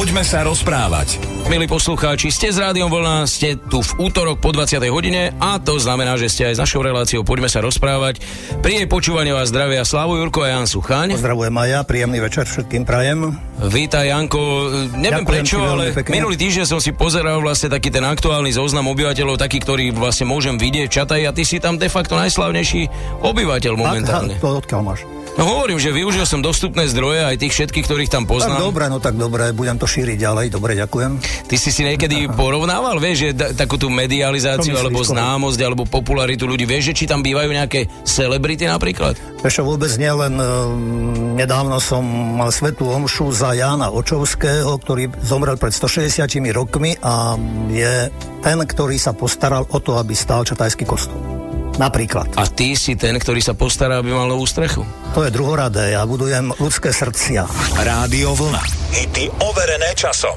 Poďme sa rozprávať. Milí poslucháči, ste s Rádiom Vlna, ste tu v útorok po 20. hodine a to znamená, že ste aj s našou reláciou Poďme sa rozprávať. Pri jej počúvaní vás zdravia Slavu Jurko a Jan Suchaň. Pozdravujem aj ja, príjemný večer všetkým prajem. Vítaj Janko, neviem Ďakujem prečo, ale pekne. minulý týždeň som si pozeral vlastne taký ten aktuálny zoznam obyvateľov, taký, ktorý vlastne môžem vidieť, čataj a ty si tam de facto najslavnejší obyvateľ momentálne. Tak, to odkiaľ máš? No hovorím, že využil som dostupné zdroje aj tých všetkých, ktorých tam Tak poznám. dobre, no tak dobre, budem to šíriť ďalej, dobre, ďakujem. Ty si si niekedy porovnával, vieš, že da, takú tú medializáciu, myslíš, alebo známosť, alebo popularitu ľudí, vieš, že či tam bývajú nejaké celebrity napríklad? Ešte vôbec nie, len um, nedávno som mal svetú omšu za Jána Očovského, ktorý zomrel pred 160 rokmi a je ten, ktorý sa postaral o to, aby stál Čatajský kostol. Napríklad. A ty si ten, ktorý sa postará, aby mal novú strechu. To je druhoradé, ja budujem ľudské srdcia. Rádio Vlna. Hity overené časom.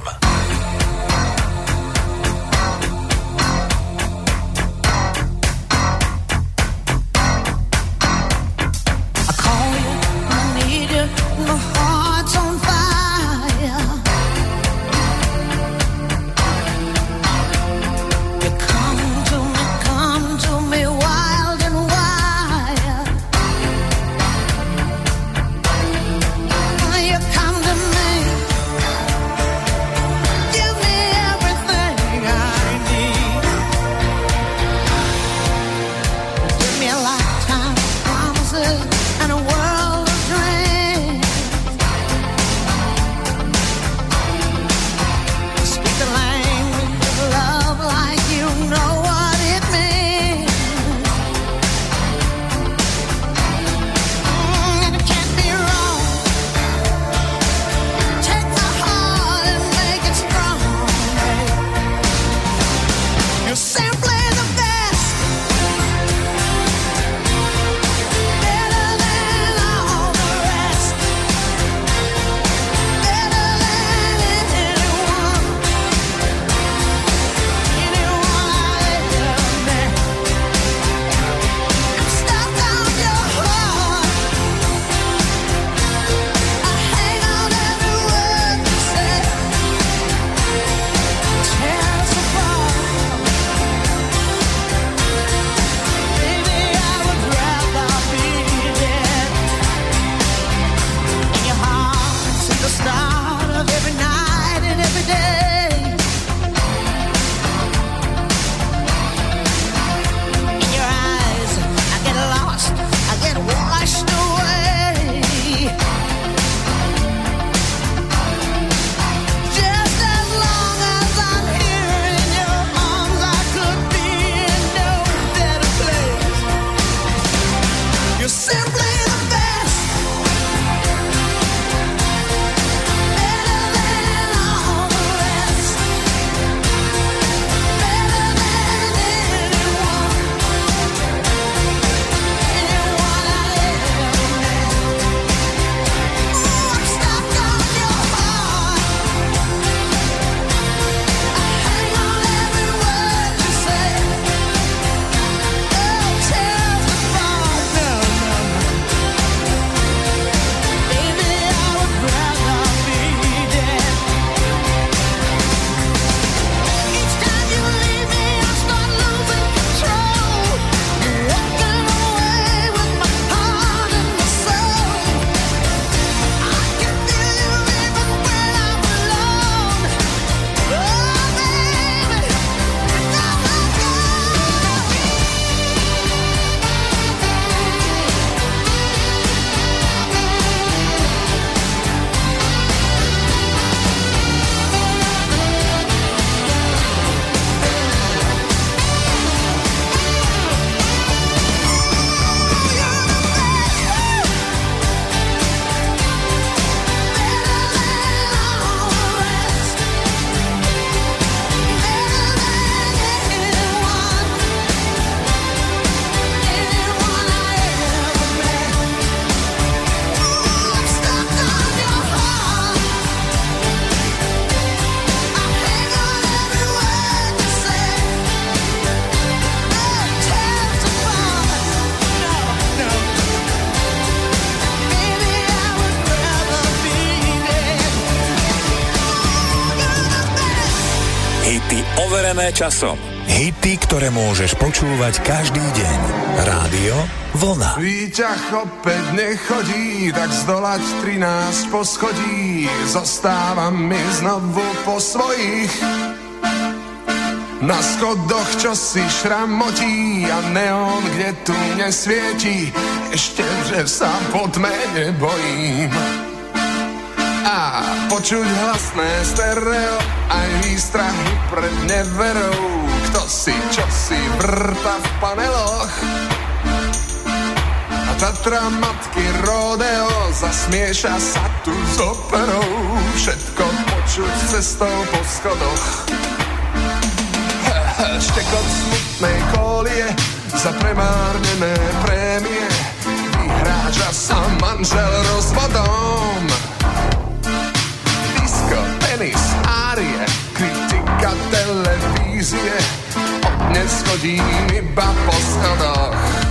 Časom. Hity, ktoré môžeš počúvať každý deň. Rádio Vlna. Výťah opäť nechodí, tak zdolať 13 poschodí. Zostávam mi znovu po svojich. Na schodoch čo si šramotí a neon, kde tu nesvieti. Ešte, že sa po tme nebojím. A počuť hlasné stereo aj výstrahy pred neverou. Kto si, čo si vrta v paneloch. A Tatra matky rodeo zasmieša sa tu s operou. Všetko počuť cestou po schodoch. Štekot smutnej kolie za premárnené prémie. Vyhráča sa manžel rozvodom. Tenis, árie, kritika televízie. Od dnes chodím iba po schodoch.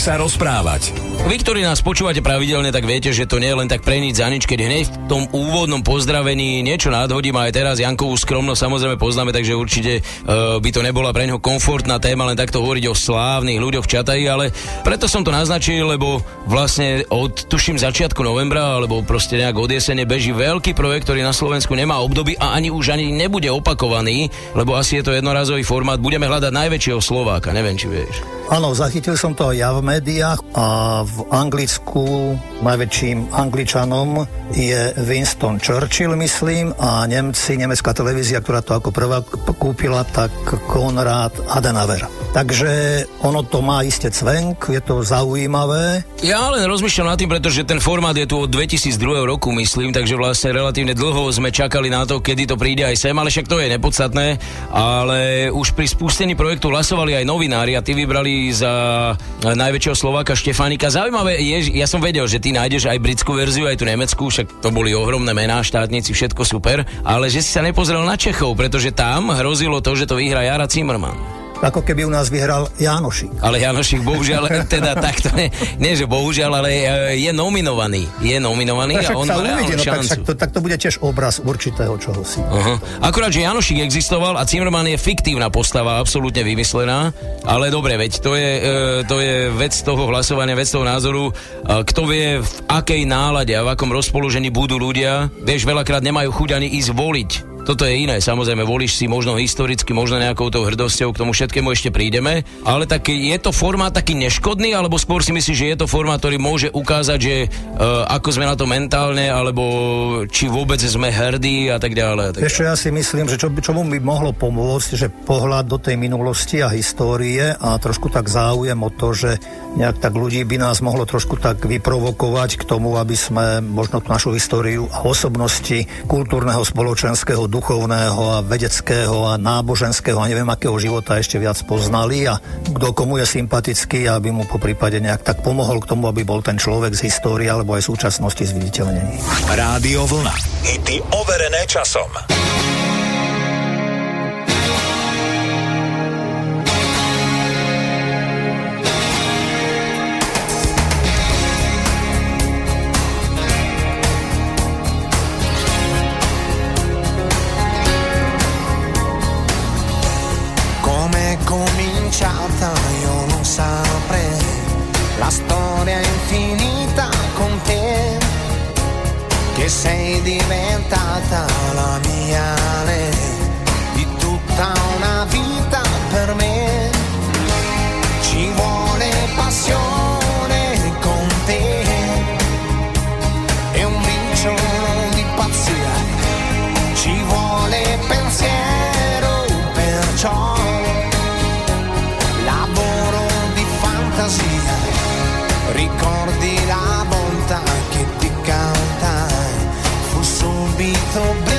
Sa rozprávať. Vy, ktorí nás počúvate pravidelne, tak viete, že to nie je len tak pre nič za nič, keď hneď v tom úvodnom pozdravení niečo nadhodím aj teraz Jankovú skromnosť samozrejme poznáme, takže určite uh, by to nebola pre neho komfortná téma len takto hovoriť o slávnych ľuďoch v Čataji, ale preto som to naznačil, lebo vlastne od tuším začiatku novembra, alebo proste nejak od jesene beží veľký projekt, ktorý na Slovensku nemá obdoby a ani už ani nebude opakovaný, lebo asi je to jednorazový formát. Budeme hľadať najväčšieho Slováka, neviem, či vieš. Áno, zachytil som to ja v médiách a v Anglicku najväčším Angličanom je Winston Churchill, myslím, a Nemci, nemecká televízia, ktorá to ako prvá kúpila, tak Konrad Adenauer. Takže ono to má iste cvenk, je to zaujímavé. Ja len rozmýšľam nad tým, pretože ten formát je tu od 2002 roku, myslím, takže vlastne relatívne dlho sme čakali na to, kedy to príde aj sem, ale však to je nepodstatné. Ale už pri spustení projektu hlasovali aj novinári a ty vybrali za najväčšieho Slováka Štefánika. Zaujímavé je, že ja som vedel, že ty nájdeš aj britskú verziu, aj tú nemeckú, však to boli ohromné mená, štátnici, všetko super, ale že si sa nepozrel na Čechov, pretože tam hrozilo to, že to vyhrá Jara Zimmerman. Ako keby u nás vyhral Jánošik. Ale Janošik bohužiaľ, teda takto, nie, nie že bohužiaľ, ale e, je nominovaný. Je nominovaný Tak a však on má uvidí, no tak, šancu. však to, tak to bude tiež obraz určitého čohosi. Aha. Akurát, že Janošik existoval a Zimmerman je fiktívna postava, absolútne vymyslená, ale dobre, veď to je, e, to je vec toho hlasovania, vec toho názoru, e, kto vie v akej nálade a v akom rozpoložení budú ľudia, vieš, veľakrát nemajú chuť ani ísť voliť Toto je iné, samozrejme, volíš si možno historicky, možno nejakou tou hrdosťou, k tomu všetkému ešte prídeme, ale tak je to formát taký neškodný, alebo skôr si myslíš, že je to formát, ktorý môže ukázať, že uh, ako sme na to mentálne, alebo či vôbec sme hrdí a tak ďalej. A tak Ešte ja si myslím, že čo, čomu by mohlo pomôcť, že pohľad do tej minulosti a histórie a trošku tak záujem o to, že nejak tak ľudí by nás mohlo trošku tak vyprovokovať k tomu, aby sme možno tú našu históriu a osobnosti kultúrneho, spoločenského, duchovného a vedeckého a náboženského a neviem akého života ešte viac poznali a kto komu je sympatický, aby mu po prípade nejak tak pomohol k tomu, aby bol ten človek z histórie alebo aj súčasnosti zviditeľnený. Rádio Vlna. Hity overené časom. Saprei, la storia infinita con te, che sei diventata la mia lei, di tutta una vita lethal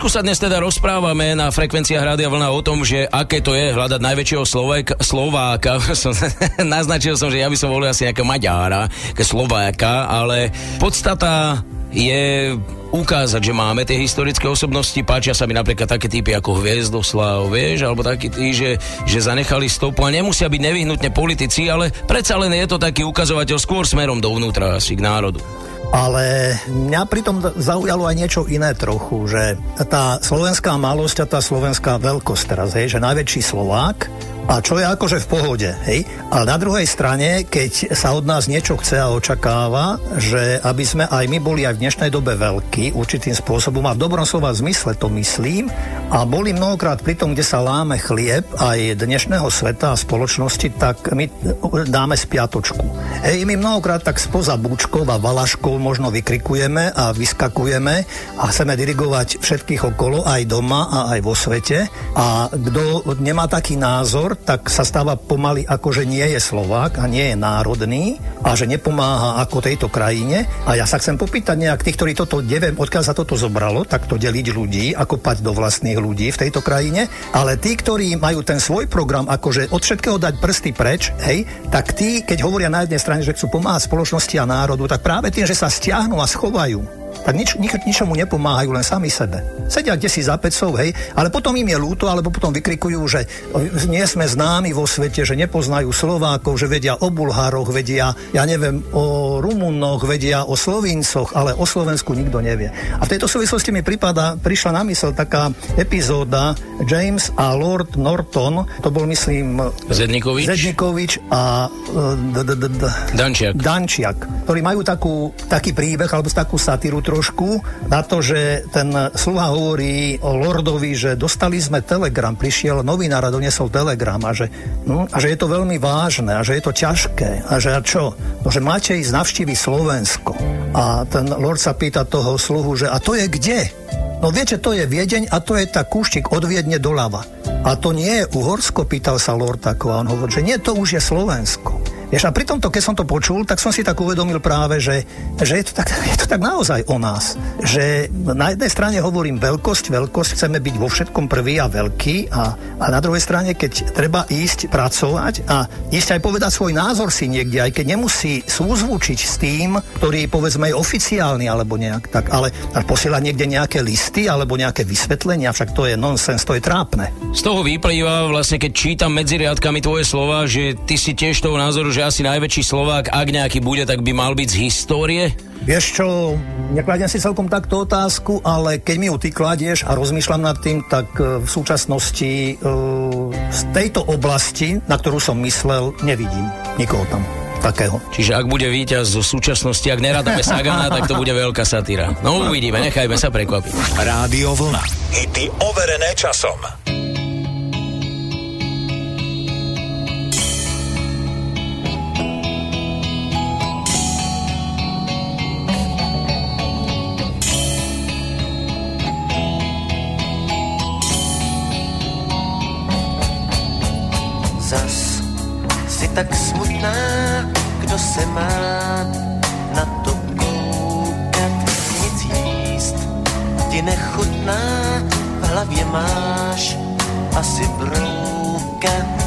Trošku sa dnes teda rozprávame na frekvenciách Rádia Vlna o tom, že aké to je hľadať najväčšieho Slovek, Slováka. Naznačil som, že ja by som volil asi nejaká Maďára, Slováka, ale podstata je ukázať, že máme tie historické osobnosti. Páčia sa mi napríklad také typy ako Hviezdoslav, vieš, alebo takí tí, že, že zanechali stopu a nemusia byť nevyhnutne politici, ale predsa len je to taký ukazovateľ skôr smerom dovnútra asi k národu. Ale mňa pritom zaujalo aj niečo iné trochu, že tá slovenská malosť a tá slovenská veľkosť teraz, hej, že najväčší Slovák a čo je akože v pohode, hej. Ale na druhej strane, keď sa od nás niečo chce a očakáva, že aby sme aj my boli aj v dnešnej dobe veľkí, určitým spôsobom a v dobrom slova zmysle to myslím, a boli mnohokrát pri tom, kde sa láme chlieb aj dnešného sveta a spoločnosti, tak my dáme spiatočku. Hej, my mnohokrát tak spoza búčkov a valaškov možno vykrikujeme a vyskakujeme a chceme dirigovať všetkých okolo, aj doma a aj vo svete. A kto nemá taký názor, tak sa stáva pomaly ako, že nie je Slovák a nie je národný a že nepomáha ako tejto krajine. A ja sa chcem popýtať nejak tých, ktorí toto, neviem, odkiaľ sa toto zobralo, tak to deliť ľudí, ako pať do vlastných ľudí v tejto krajine, ale tí, ktorí majú ten svoj program, akože od všetkého dať prsty preč, hej, tak tí, keď hovoria na jednej strane, že chcú pomáhať spoločnosti a národu, tak práve tým, že sa stiahnu a schovajú, tak nič, nič, ničomu nepomáhajú, len sami sebe. Sedia kde si za pecov, hej, ale potom im je ľúto, alebo potom vykrikujú, že nie sme známi vo svete, že nepoznajú Slovákov, že vedia o Bulhároch, vedia, ja neviem, o Rumunoch, vedia o Slovincoch, ale o Slovensku nikto nevie. A v tejto súvislosti mi prípada, prišla na mysel taká epizóda James a Lord Norton, to bol myslím Zednikovič? Zednikovič a e, d- d- d- d- Dančiak. Dančiak, ktorí majú takú, taký príbeh alebo takú satíru trošku na to, že ten sluha hovorí o Lordovi, že dostali sme telegram, prišiel novinár a doniesol telegram a že, no, a že je to veľmi vážne a že je to ťažké a že a čo? No, že máte ísť navštíviť Slovensko. A ten Lord sa pýta toho sluhu, že a to je kde? No viete, to je Viedeň a to je tá kúštik od Viedne doľava. A to nie je Uhorsko, pýtal sa Lord Tako a on hovorí, že nie, to už je Slovensko. Vieš, a pri tomto, keď som to počul, tak som si tak uvedomil práve, že, že je, to tak, je to tak naozaj o nás. Že na jednej strane hovorím veľkosť, veľkosť, chceme byť vo všetkom prvý a veľký a, a na druhej strane, keď treba ísť pracovať a ísť aj povedať svoj názor si niekde, aj keď nemusí súzvučiť s tým, ktorý povedzme je oficiálny alebo nejak tak, ale posielať niekde nejaké listy alebo nejaké vysvetlenia, však to je nonsens, to je trápne. Z toho vyplýva vlastne, keď čítam medzi riadkami tvoje slova, že ty si tiež toho názoru, že asi najväčší Slovák, ak nejaký bude, tak by mal byť z histórie? Vieš čo, nekladiem si celkom takto otázku, ale keď mi ju ty kladieš a rozmýšľam nad tým, tak e, v súčasnosti e, z tejto oblasti, na ktorú som myslel, nevidím nikoho tam takého. Čiže ak bude víťaz zo súčasnosti, ak nerátame Sagana, tak to bude veľká satíra. No uvidíme, nechajme sa prekvapiť. Rádio Vlna. Hity overené časom. Kdo se má na to koukat, nic jíst. Ti nechutná, v hlavě máš asi brouka,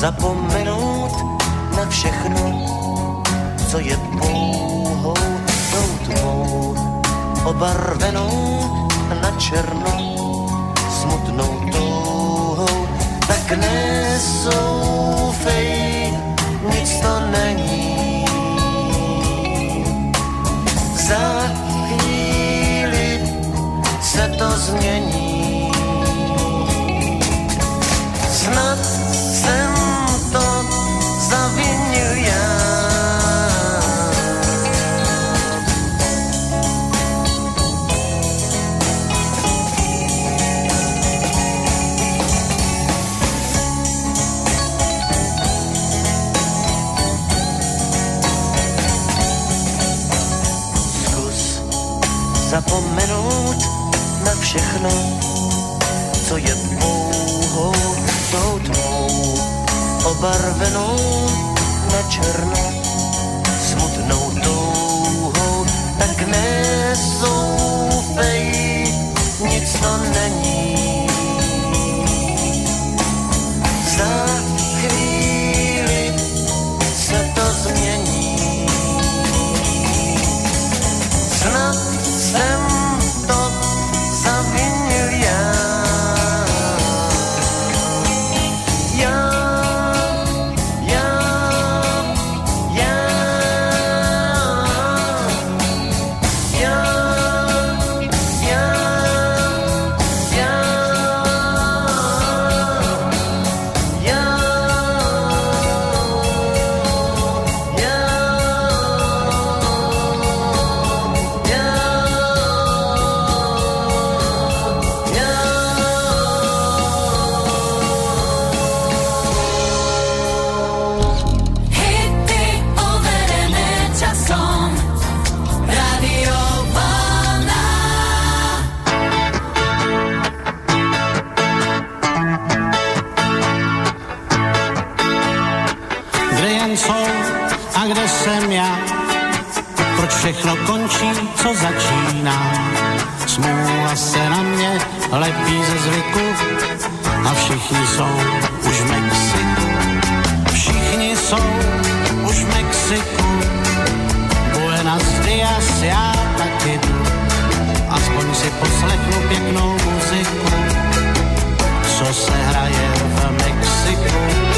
zapomenout na všechno, co je pouhou tou tmou, obarvenou na černo, smutnou touhou, tak nesoufej, nic to není. Za chvíli se to změní. Snad všechno končí, co začíná? Smůla se na mě lepí ze zvyku a všichni jsou už v Mexiku. Všichni jsou už v Mexiku. Buenas dias, já taky jdu. Aspoň si poslechnu pěknou muziku, co se hraje v Mexiku.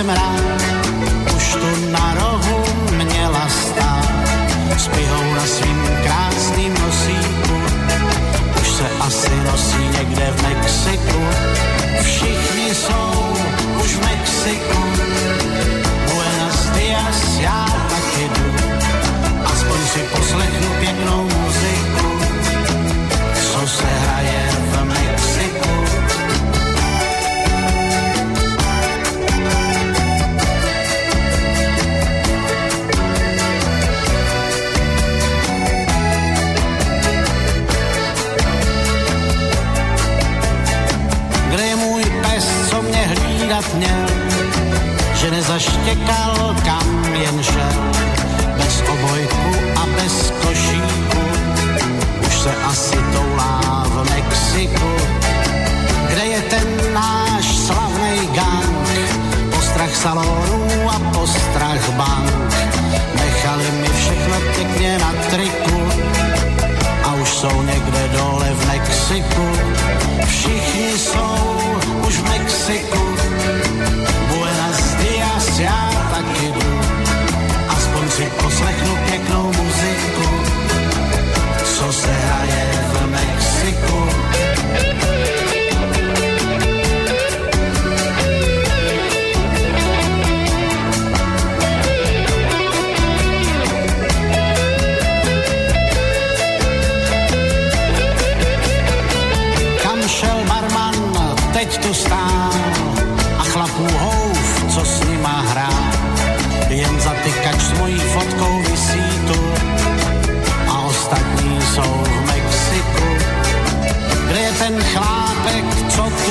Jsem rád? Už tu na rohu měla stát. S pihou na svým krásným nosíku. Už se asi nosí někde v Mexiku. Všichni jsou už v Mexiku. Buenos dias, já taky jdu. Aspoň si poslechnu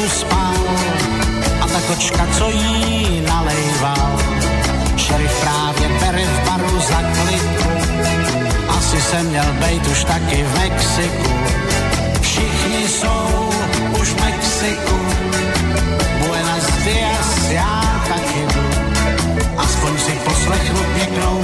spal a ta kočka, co jí nalejval. Šerif právě bere v baru za kliku, asi jsem měl bejt už taky v Mexiku. Všichni jsou už v Mexiku. Buenos dias, já taky jdu. Aspoň si poslechnu pěknou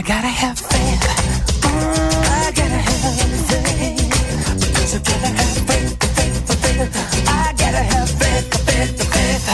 I gotta have faith. I gotta have faith. Because I gotta have faith, faith, faith. I gotta have faith, faith, faith.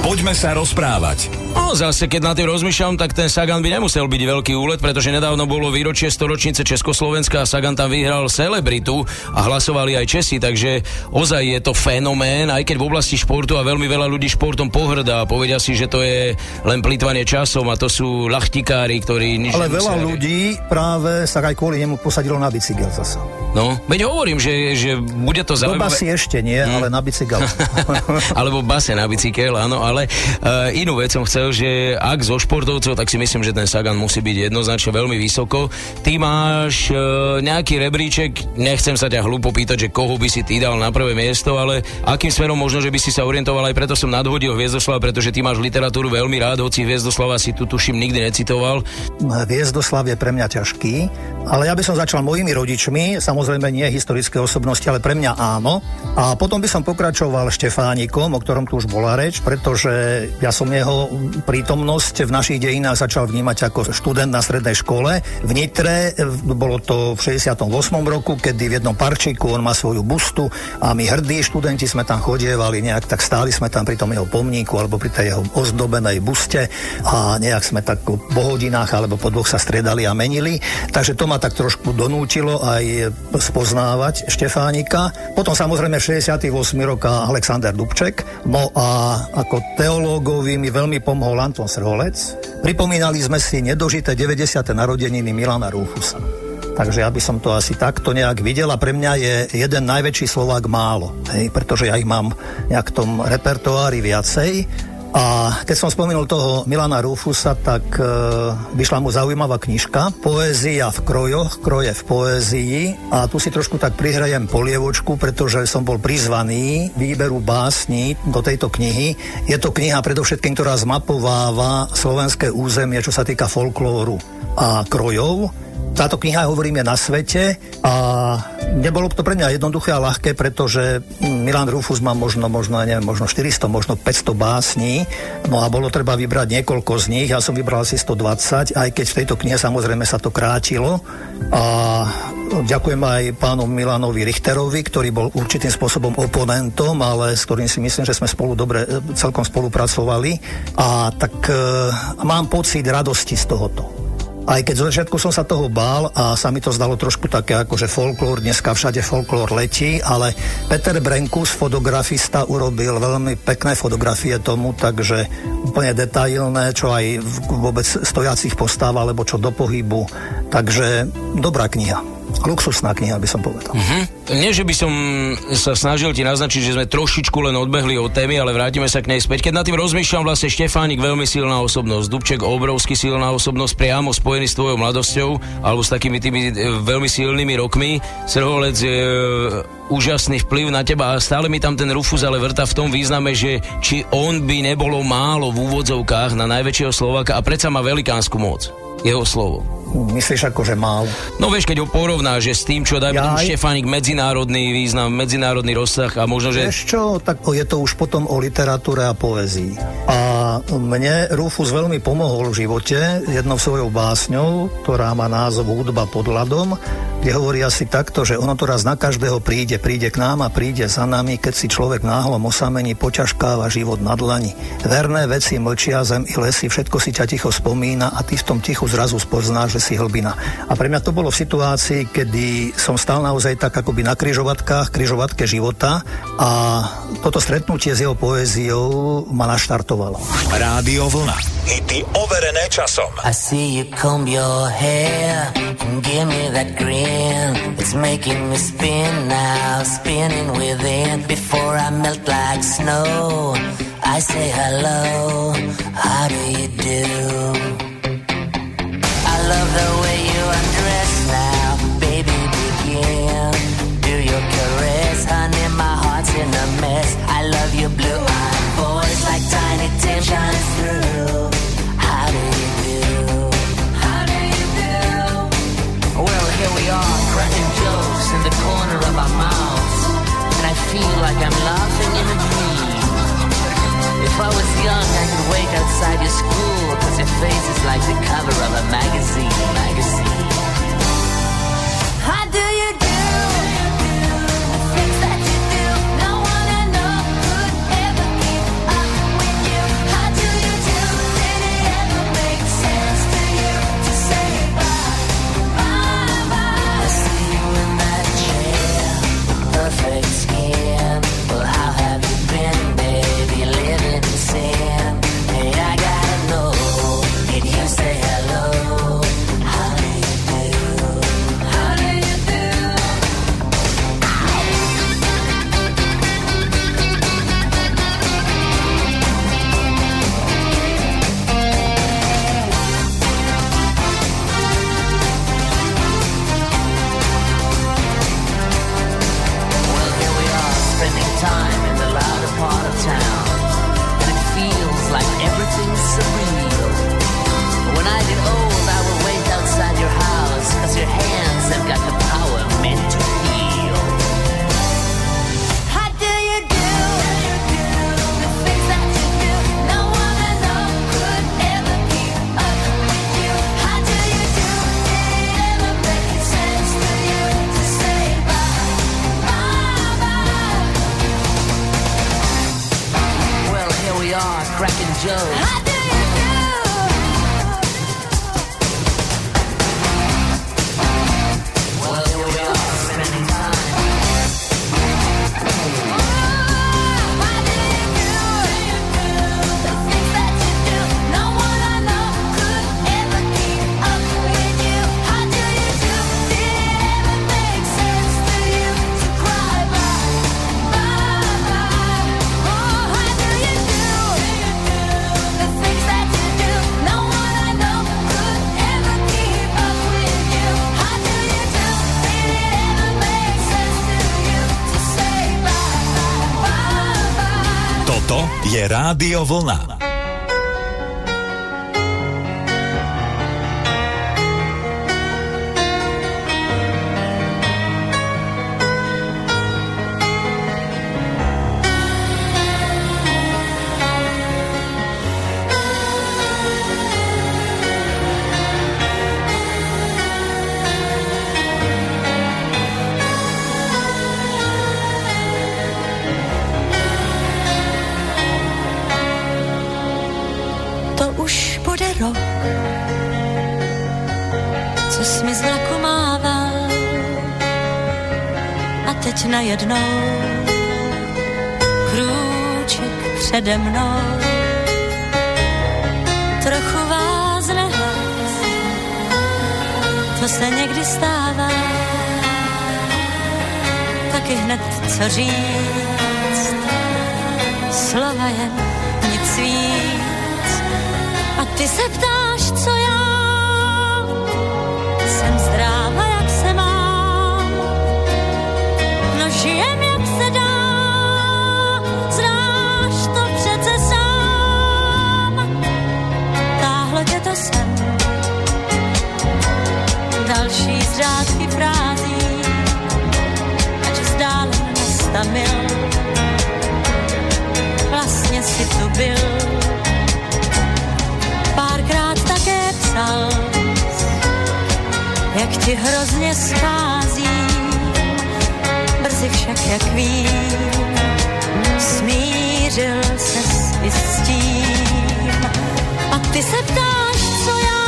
Poďme sa rozprávať. No zase, keď na tým rozmýšľam, tak ten Sagan by nemusel byť veľký úlet, pretože nedávno bolo výročie storočnice Československa a Sagan tam vyhral celebritu a hlasovali aj Česi, takže ozaj je to fenomén, aj keď v oblasti športu a veľmi veľa ľudí športom pohrdá a povedia si, že to je len plýtvanie časom a to sú lachtikári, ktorí nič Ale veľa ľudí práve sa aj kvôli nemu posadilo na bicykel zasa. No, veď hovorím, že, že bude to Do zaujímavé. basy ešte nie, ale na bicykel. Alebo base na bicykel, áno, ale uh, inú vec som chcel, že ak zo športovcov, tak si myslím, že ten Sagan musí byť jednoznačne veľmi vysoko. Ty máš uh, nejaký rebríček, nechcem sa ťa hlupo pýtať, že koho by si ty dal na prvé miesto, ale akým smerom možno, že by si sa orientoval, aj preto som nadhodil Hviezdoslava, pretože ty máš literatúru veľmi rád, hoci Hviezdoslava si tu tuším nikdy necitoval. Hviezdoslav je pre mňa ťažký, ale ja by som začal mojimi rodičmi, samozrejme nie historické osobnosti, ale pre mňa áno. A potom by som pokračoval Štefánikom, o ktorom tu už bola reč, pretože ja som jeho prítomnosť v našich dejinách začal vnímať ako študent na strednej škole. V Nitre bolo to v 68. roku, kedy v jednom parčiku on má svoju bustu a my hrdí študenti sme tam chodievali, nejak tak stáli sme tam pri tom jeho pomníku alebo pri tej jeho ozdobenej buste a nejak sme tak po hodinách alebo po dvoch sa stredali a menili. Takže to ma tak trošku donútilo aj spoznávať Štefánika. Potom samozrejme v 68. roka Alexander Dubček. No a ako teológovi mi veľmi pomohol Anton Srholec. Pripomínali sme si nedožité 90. narodeniny Milana Rúfusa. Takže ja by som to asi takto nejak videl a pre mňa je jeden najväčší Slovák málo, hej, pretože ja ich mám nejak v tom repertoári viacej. A keď som spomenul toho Milana Rufusa, tak e, vyšla mu zaujímavá knižka Poézia v krojoch, kroje v poézii a tu si trošku tak prihrajem polievočku, pretože som bol prizvaný výberu básni do tejto knihy. Je to kniha predovšetkým, ktorá zmapováva slovenské územie, čo sa týka folklóru a krojov. Táto kniha, hovorím, je na svete a nebolo to pre mňa jednoduché a ľahké, pretože Milan Rufus má možno, možno, neviem, možno 400, možno 500 básní, no a bolo treba vybrať niekoľko z nich, ja som vybral asi 120, aj keď v tejto knihe samozrejme sa to krátilo. A ďakujem aj pánu Milanovi Richterovi, ktorý bol určitým spôsobom oponentom, ale s ktorým si myslím, že sme spolu dobre, celkom spolupracovali. A tak e, mám pocit radosti z tohoto. Aj keď zo začiatku som sa toho bál a sa mi to zdalo trošku také ako, že folklór, dneska všade folklór letí, ale Peter Brenkus, fotografista, urobil veľmi pekné fotografie tomu, takže úplne detailné, čo aj vôbec stojacich postáv, alebo čo do pohybu. Takže dobrá kniha. Luxusná kniha, by som povedal. Hm? Nie, že by som sa snažil ti naznačiť, že sme trošičku len odbehli od témy, ale vrátime sa k nej späť. Keď nad tým rozmýšľam, vlastne Štefánik veľmi silná osobnosť, Dubček obrovsky silná osobnosť, priamo spojený s tvojou mladosťou alebo s takými tými e, veľmi silnými rokmi. Srholec je úžasný vplyv na teba a stále mi tam ten Rufus ale vrta v tom význame, že či on by nebolo málo v úvodzovkách na najväčšieho Slováka a predsa má velikánsku moc. Jeho slovo. Myslíš ako, že málo? No vieš, keď ho porovnáš, že s tým, čo tomu Jaj. Štefánik, medzinárodný význam, medzinárodný rozsah a možno, že... Vieš čo, tak je to už potom o literatúre a poézii. A mne Rufus veľmi pomohol v živote jednou svojou básňou, ktorá má názov Hudba pod ľadom. kde hovorí asi takto, že ono to raz na každého príde, príde k nám a príde za nami, keď si človek náhlom osamení poťažkáva život na dlani. Verné veci mlčia zem i lesy, všetko si ťa ticho spomína a ty v tom tichu zrazu spoznáš, že si hlbina. A pre mňa to bolo v situácii, kedy som stal naozaj tak akoby na kryžovatkách, kryžovatke života a toto stretnutie s jeho poéziou ma naštartovalo. Rádio Vlna. Hity overené časom. I see you comb your hair and give me that grin. It's making me spin now, spinning within. Before I melt like snow, I say hello. How do you do? I love the way je Rádio Vlna. Už bude rok, co jsi mi z vlaku mával a teď najednou krůček přede mnou. Trochu vázne hlas, to se někdy stává. Taky hned co říct slova jen ty se ptáš, co já? Jsem zdráva, jak se mám. No žijem, jak se dá. Znáš to přece sám. Táhlo tě to sem. Další z řádky frází ať vzdálen nestamil. Vlastně si tu byl psal jak ti hrozně schází, brzy však jak vím, smířil se s tím. A ty se ptáš, co já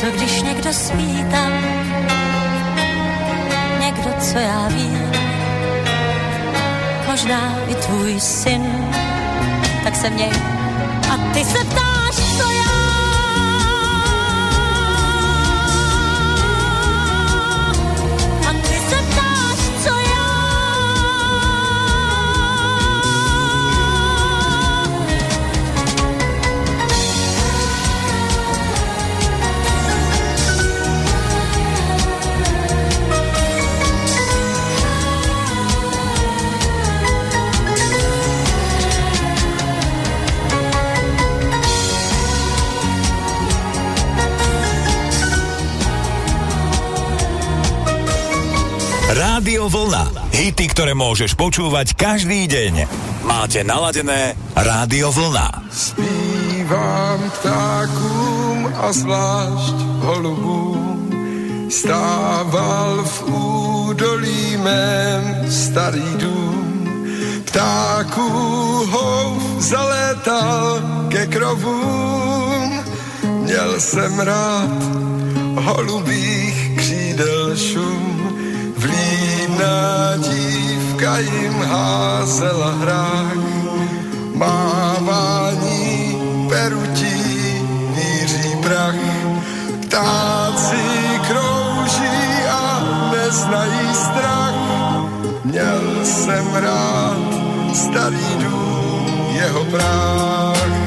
co když někdo spí tam, někdo, co já vím, možná i tvůj syn, tak se měj. A ty se ptáš, co já. Rádio Vlna. Hity, ktoré môžeš počúvať každý deň. Máte naladené Rádio Vlna. Zpívám ptákům a zvlášť holubům. Stával v údolí mém starý dům. Ptáků houf zalétal ke krovům. Měl jsem rád holubých křídel šum. Vlídná dívka jim házela hrách. Mávání perutí míří prach. Ptáci krouží a neznají strach. Měl jsem rád starý dům, jeho práh.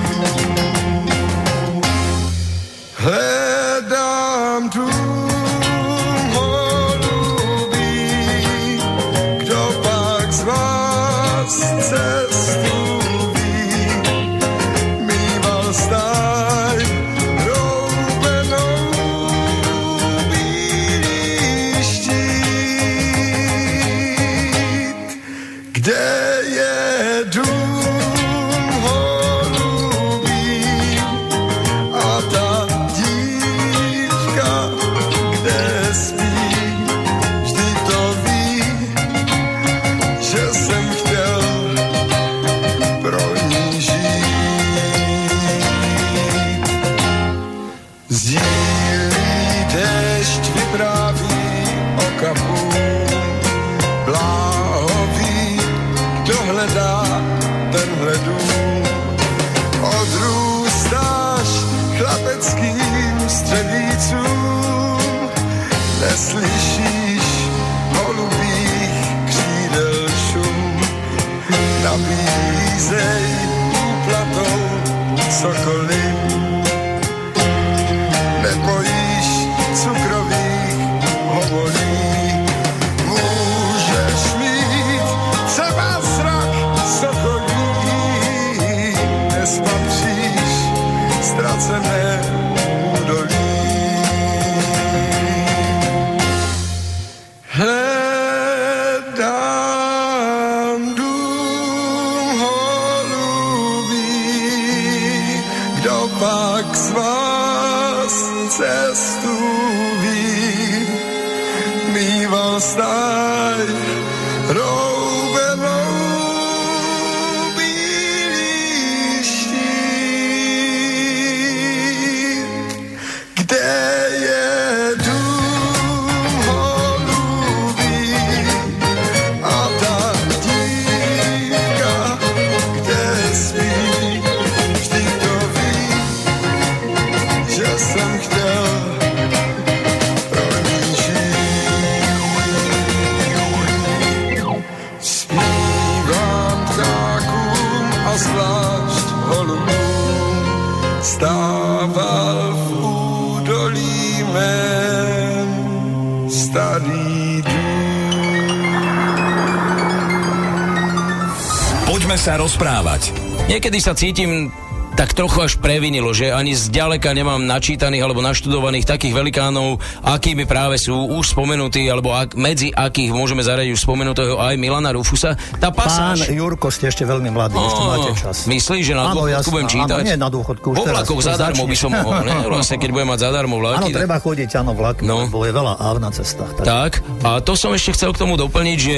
Niekedy sa cítim tak trochu až previnilo, že ani zďaleka nemám načítaných alebo naštudovaných takých velikánov, akými práve sú už spomenutí, alebo ak, medzi akých môžeme zaradiť už spomenutého aj Milana Rufusa. Tá Pán pasáž... Jurko, ste ešte veľmi mladý, ešte Ó, máte čas. Myslíš, že na Áno, dôchodku budem čítať? Áno, nie na dôchodku, už Vo vlakoch zadarmo by som mohol, ne? Vlastne, keď budem mať zadarmo vlaky. Áno, tak- treba chodiť, áno, vlakmi, No. lebo je veľa áv na cestách. Tak. Tak, a to som ešte chcel k tomu doplniť, že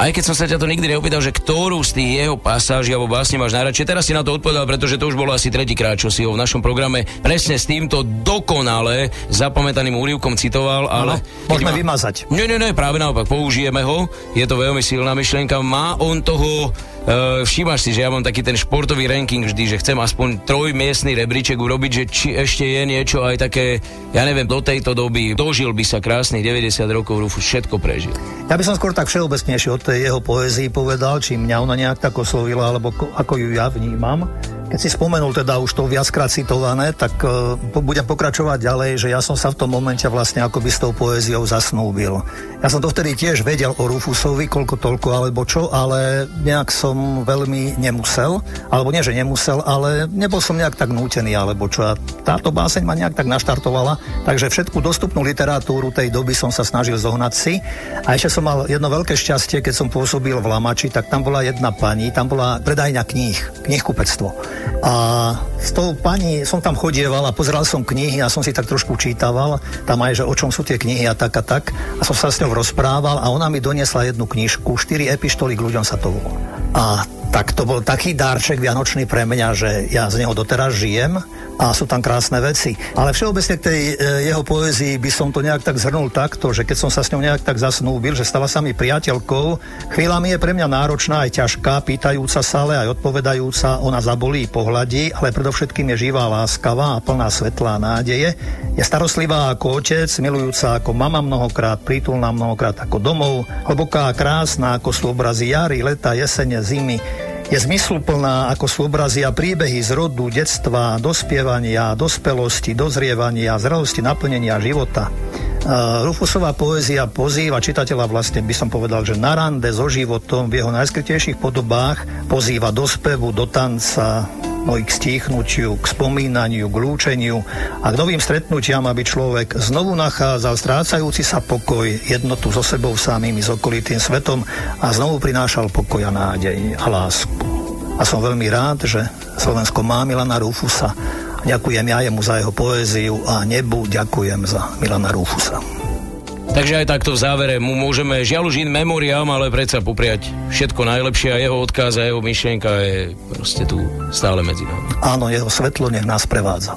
aj keď som sa ťa to nikdy neopýtal, že ktorú z tých jeho pasáží alebo básne máš najradšej, teraz si na to odpovedal, pretože to už bolo asi tretíkrát, čo si ho v našom programe presne s týmto dokonale zapamätaným úrivkom citoval, ale... Môžeme keď má- vymazať. Nie, nie, nie, práve naopak, použijeme ho, je to veľmi silná myšlienka, má on toho, uh, všímaš si, že ja mám taký ten športový ranking vždy, že chcem aspoň trojmiestný rebríček urobiť, že či ešte je niečo aj také, ja neviem, do tejto doby, dožil by sa krásnych 90 rokov, Rufus všetko prežil. Ja by som skôr tak všeobecnejšie od tej jeho poézii povedal, či mňa ona nejak tak oslovila, alebo ko, ako ju ja vnímam. Keď si spomenul teda už to viackrát citované, tak uh, budem pokračovať ďalej, že ja som sa v tom momente vlastne akoby s tou poéziou zasnúbil. Ja som to vtedy tiež vedel o Rufusovi, koľko toľko alebo čo, ale nejak som veľmi nemusel, alebo nie, že nemusel, ale nebol som nejak tak nútený, alebo čo. A táto báseň ma nejak tak naštartovala, takže všetku dostupnú literatúru tej doby som sa snažil zohnať si. A ešte som mal jedno veľké šťastie, keď som pôsobil v Lamači, tak tam bola jedna pani, tam bola predajňa kníh, knihkupectvo. A s tou pani som tam chodieval a pozeral som knihy a som si tak trošku čítaval, tam aj, že o čom sú tie knihy a tak a tak. A som sa s ňou rozprával a ona mi doniesla jednu knižku, štyri epištoly k ľuďom sa to volá. A tak to bol taký dárček vianočný pre mňa, že ja z neho doteraz žijem a sú tam krásne veci. Ale všeobecne k tej e, jeho poézii by som to nejak tak zhrnul takto, že keď som sa s ňou nejak tak zasnúbil, že stala sa mi priateľkou, chvíľami je pre mňa náročná aj ťažká, pýtajúca sa, ale aj odpovedajúca, ona zabolí pohľadí, ale predovšetkým je živá, láskavá a plná svetlá nádeje. Je starostlivá ako otec, milujúca ako mama mnohokrát, prítulná mnohokrát ako domov, hlboká a krásna ako sú obrazy jary, leta, jesene, zimy, je zmysluplná ako sú obrazy a príbehy z rodu, detstva, dospievania, dospelosti, dozrievania, zrelosti, naplnenia života. Rufusová poézia pozýva čitateľa vlastne, by som povedal, že na rande so životom v jeho najskrytejších podobách pozýva do spevu, do tanca, no i k stíchnutiu, k spomínaniu, k lúčeniu a k novým stretnutiam, aby človek znovu nachádzal strácajúci sa pokoj, jednotu so sebou samými, s okolitým svetom a znovu prinášal pokoj a nádej a lásku. A som veľmi rád, že Slovensko má Milana Rufusa. Ďakujem ja jemu za jeho poéziu a nebu ďakujem za Milana Rufusa. Takže aj takto v závere mu môžeme žiaľ už in memoriam, ale predsa popriať všetko najlepšie a jeho odkaz a jeho myšlienka je proste tu stále medzi nami. Áno, jeho svetlo nech nás prevádza.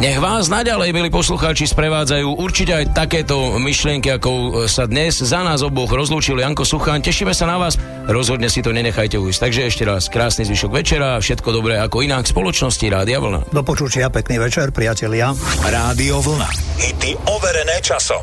Nech vás naďalej, milí poslucháči, sprevádzajú určite aj takéto myšlienky, ako sa dnes za nás oboch rozlúčil Janko Sucháň. Tešíme sa na vás, rozhodne si to nenechajte ujsť. Takže ešte raz krásny zvyšok večera a všetko dobré ako inak v spoločnosti Rádia Vlna. Do počutia, pekný večer, priatelia. Rádio Vlna. Hity overené časom.